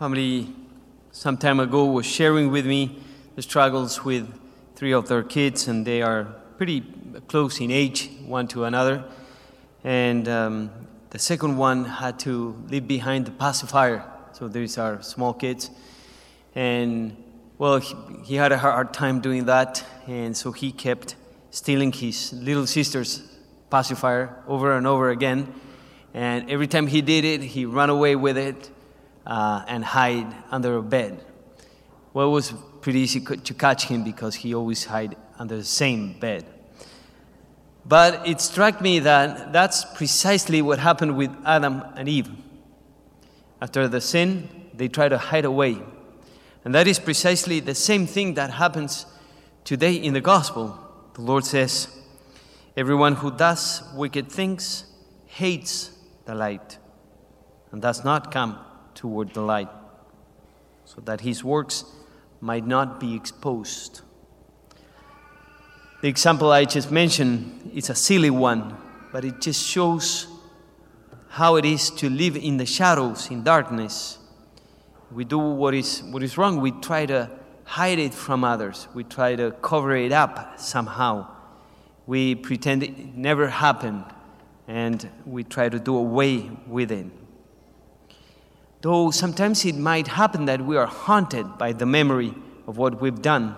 family some time ago was sharing with me the struggles with three of their kids, and they are pretty close in age, one to another. And um, the second one had to leave behind the pacifier. So these are small kids. And well, he, he had a hard time doing that, and so he kept stealing his little sister's pacifier over and over again. And every time he did it, he ran away with it uh, and hide under a bed. Well, it was pretty easy to catch him because he always hide under the same bed. But it struck me that that's precisely what happened with Adam and Eve. After the sin, they try to hide away. And that is precisely the same thing that happens today in the gospel. The Lord says, Everyone who does wicked things hates the light and does not come toward the light, so that his works might not be exposed. The example I just mentioned is a silly one, but it just shows how it is to live in the shadows, in darkness. We do what is, what is wrong, we try to hide it from others, we try to cover it up somehow. We pretend it never happened, and we try to do away with it. Though sometimes it might happen that we are haunted by the memory of what we've done.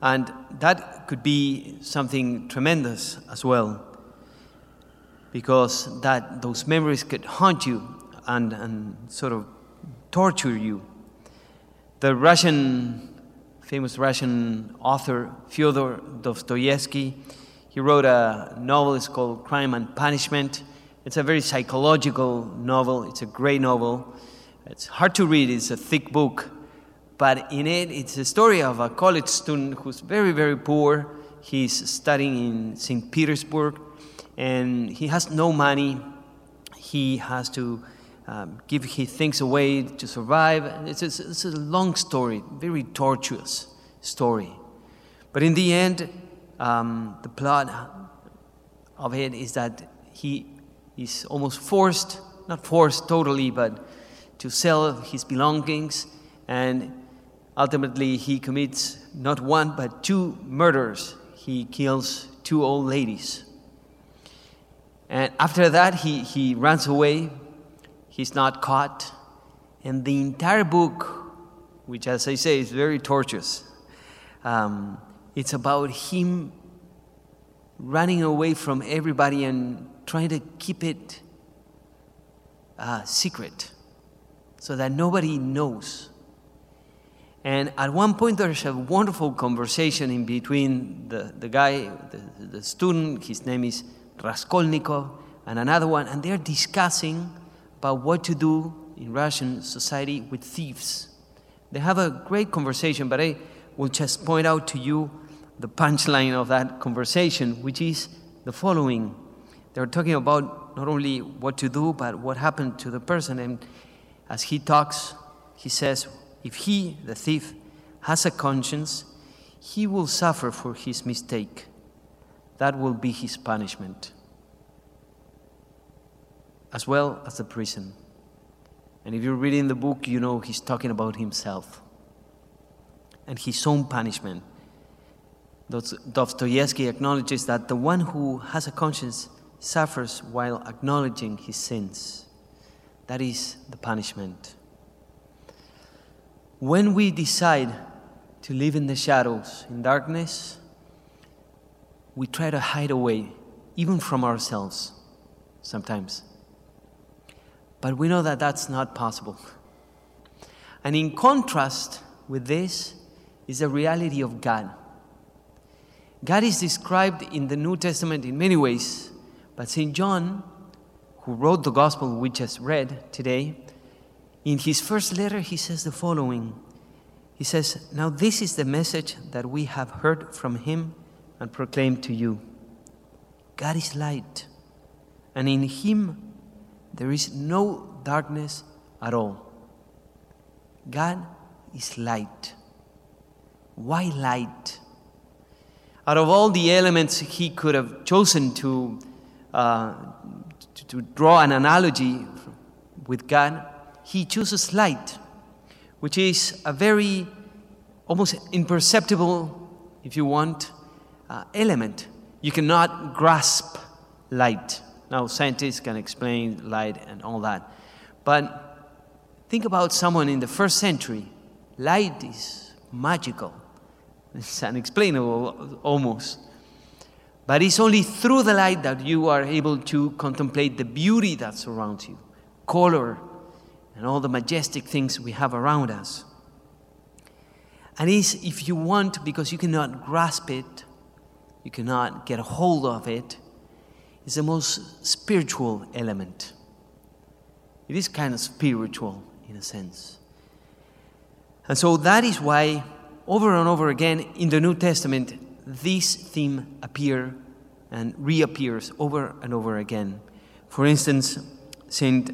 And that could be something tremendous as well, because that those memories could haunt you and, and sort of torture you. The Russian, famous Russian author Fyodor Dostoevsky, he wrote a novel, it's called Crime and Punishment it's a very psychological novel. It's a great novel. It's hard to read, it's a thick book. But in it, it's a story of a college student who's very, very poor. He's studying in St. Petersburg and he has no money. He has to um, give his things away to survive. It's a, it's a long story, very tortuous story. But in the end, um, the plot of it is that he He's almost forced, not forced totally, but to sell his belongings. And ultimately, he commits not one, but two murders. He kills two old ladies. And after that, he, he runs away. He's not caught. And the entire book, which, as I say, is very tortuous, um, it's about him running away from everybody and trying to keep it uh, secret so that nobody knows. And at one point, there's a wonderful conversation in between the, the guy, the, the student, his name is Raskolnikov, and another one, and they're discussing about what to do in Russian society with thieves. They have a great conversation, but I will just point out to you the punchline of that conversation, which is the following they're talking about not only what to do, but what happened to the person. And as he talks, he says, if he, the thief, has a conscience, he will suffer for his mistake. That will be his punishment, as well as the prison. And if you're reading the book, you know he's talking about himself and his own punishment. Dostoevsky acknowledges that the one who has a conscience suffers while acknowledging his sins. That is the punishment. When we decide to live in the shadows, in darkness, we try to hide away, even from ourselves, sometimes. But we know that that's not possible. And in contrast with this is the reality of God. God is described in the New Testament in many ways but St. John, who wrote the gospel we just read today, in his first letter, he says the following He says, Now this is the message that we have heard from him and proclaimed to you God is light, and in him there is no darkness at all. God is light. Why light? Out of all the elements he could have chosen to uh, to, to draw an analogy with God, he chooses light, which is a very almost imperceptible, if you want, uh, element. You cannot grasp light. Now, scientists can explain light and all that. But think about someone in the first century. Light is magical, it's unexplainable almost. But it's only through the light that you are able to contemplate the beauty that surrounds you, color, and all the majestic things we have around us. And it's, if you want, because you cannot grasp it, you cannot get a hold of it, it's the most spiritual element. It is kind of spiritual in a sense. And so that is why, over and over again in the New Testament, this theme appear and reappears over and over again. For instance, St.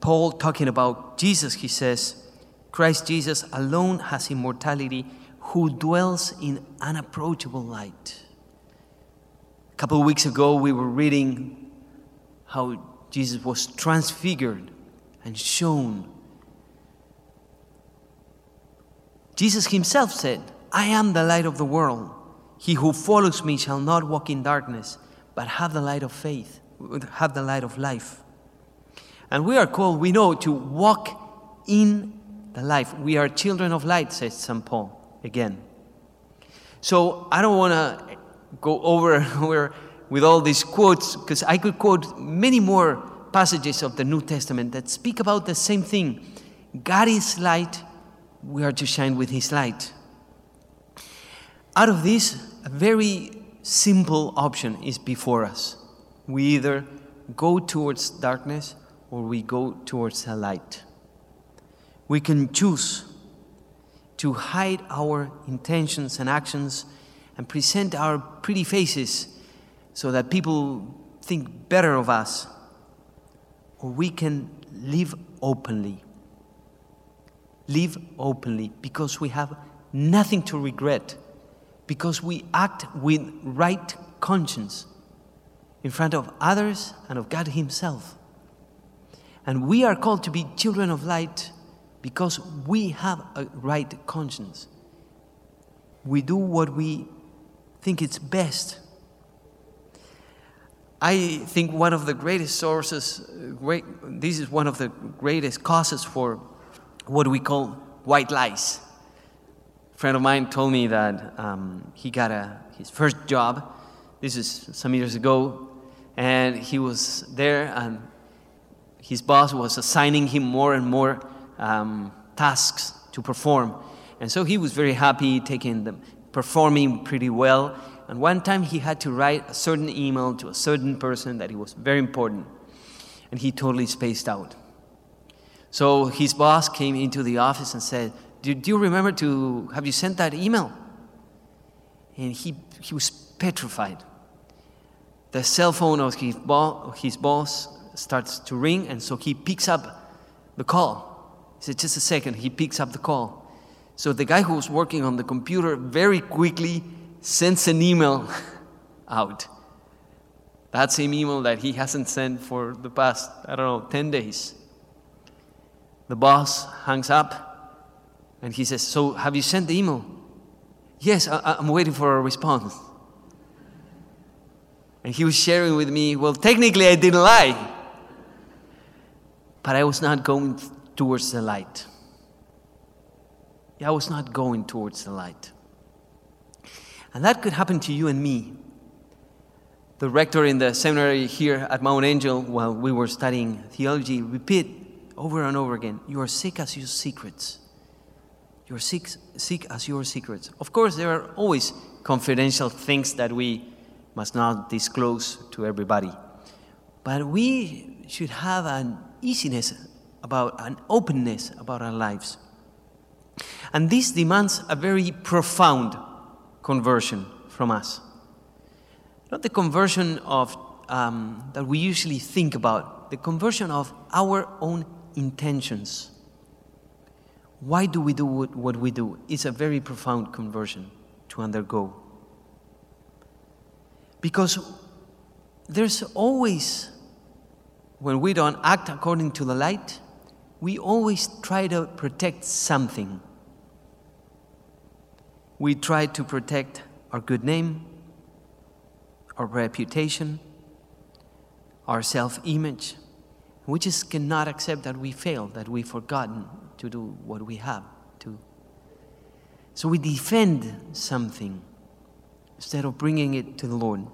Paul talking about Jesus, he says, Christ Jesus alone has immortality who dwells in unapproachable light. A couple of weeks ago, we were reading how Jesus was transfigured and shone. Jesus himself said, I am the light of the world. He who follows me shall not walk in darkness, but have the light of faith, have the light of life. And we are called, we know, to walk in the life. We are children of light, says St. Paul again. So I don't want to go over with all these quotes because I could quote many more passages of the New Testament that speak about the same thing. God is light, we are to shine with His light. Out of this, a very simple option is before us. We either go towards darkness or we go towards the light. We can choose to hide our intentions and actions and present our pretty faces so that people think better of us, or we can live openly. Live openly because we have nothing to regret because we act with right conscience in front of others and of God Himself. And we are called to be children of light because we have a right conscience. We do what we think is best. I think one of the greatest sources, great, this is one of the greatest causes for what we call white lies friend of mine told me that um, he got a, his first job. This is some years ago. And he was there, and his boss was assigning him more and more um, tasks to perform. And so he was very happy taking them, performing pretty well. And one time he had to write a certain email to a certain person that he was very important. And he totally spaced out. So his boss came into the office and said, do, do you remember to have you sent that email? And he, he was petrified. The cell phone of his, bo- his boss starts to ring, and so he picks up the call. He said, Just a second, he picks up the call. So the guy who was working on the computer very quickly sends an email out. That same email that he hasn't sent for the past, I don't know, 10 days. The boss hangs up and he says, So have you sent the email? Yes, I, am waiting for a response. And he was sharing with me, Well, technically, I didn't lie, but I was not going towards the light. I was not going towards the light. And that could happen to you and me. The rector in the seminary here at Mount Angel, while we were studying theology, repeat over and over again, You are sick as your secrets. You're sick, sick as your secrets. Of course, there are always confidential things that we must not disclose to everybody. But we should have an easiness about, an openness about our lives. And this demands a very profound conversion from us. Not the conversion of, um, that we usually think about, the conversion of our own intentions why do we do what we do? It's a very profound conversion to undergo. Because there's always, when we don't act according to the light, we always try to protect something. We try to protect our good name, our reputation, our self image. We just cannot accept that we failed, that we've forgotten to do what we have to. So we defend something instead of bringing it to the Lord.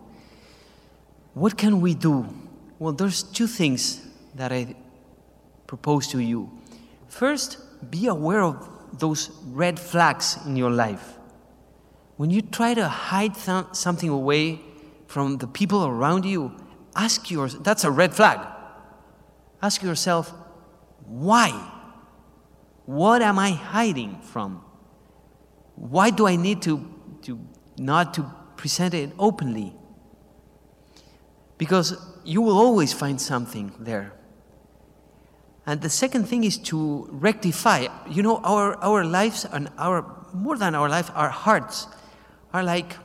What can we do? Well, there's two things that I propose to you. First, be aware of those red flags in your life. When you try to hide th- something away from the people around you, ask yourself that's a red flag. Ask yourself, why? What am I hiding from? Why do I need to, to not to present it openly? Because you will always find something there. And the second thing is to rectify. You know, our, our lives and our, more than our life, our hearts are like,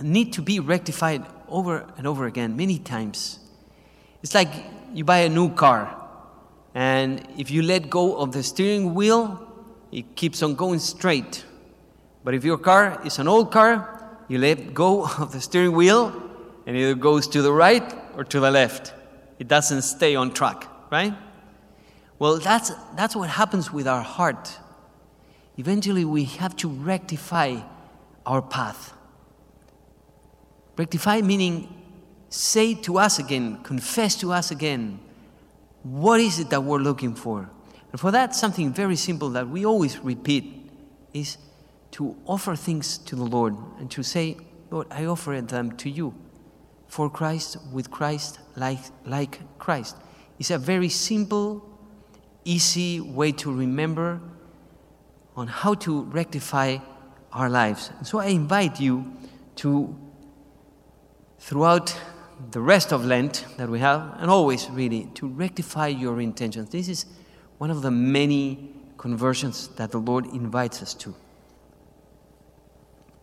need to be rectified over and over again, many times. It's like you buy a new car, and if you let go of the steering wheel, it keeps on going straight. But if your car is an old car, you let go of the steering wheel, and it goes to the right or to the left. It doesn't stay on track, right? Well, that's, that's what happens with our heart. Eventually, we have to rectify our path. Rectify meaning say to us again, confess to us again, what is it that we're looking for? And for that, something very simple that we always repeat is to offer things to the Lord and to say, Lord, I offer them to you for Christ, with Christ, like, like Christ. It's a very simple easy way to remember on how to rectify our lives. And so I invite you to, throughout the rest of Lent that we have, and always really, to rectify your intentions. This is one of the many conversions that the Lord invites us to.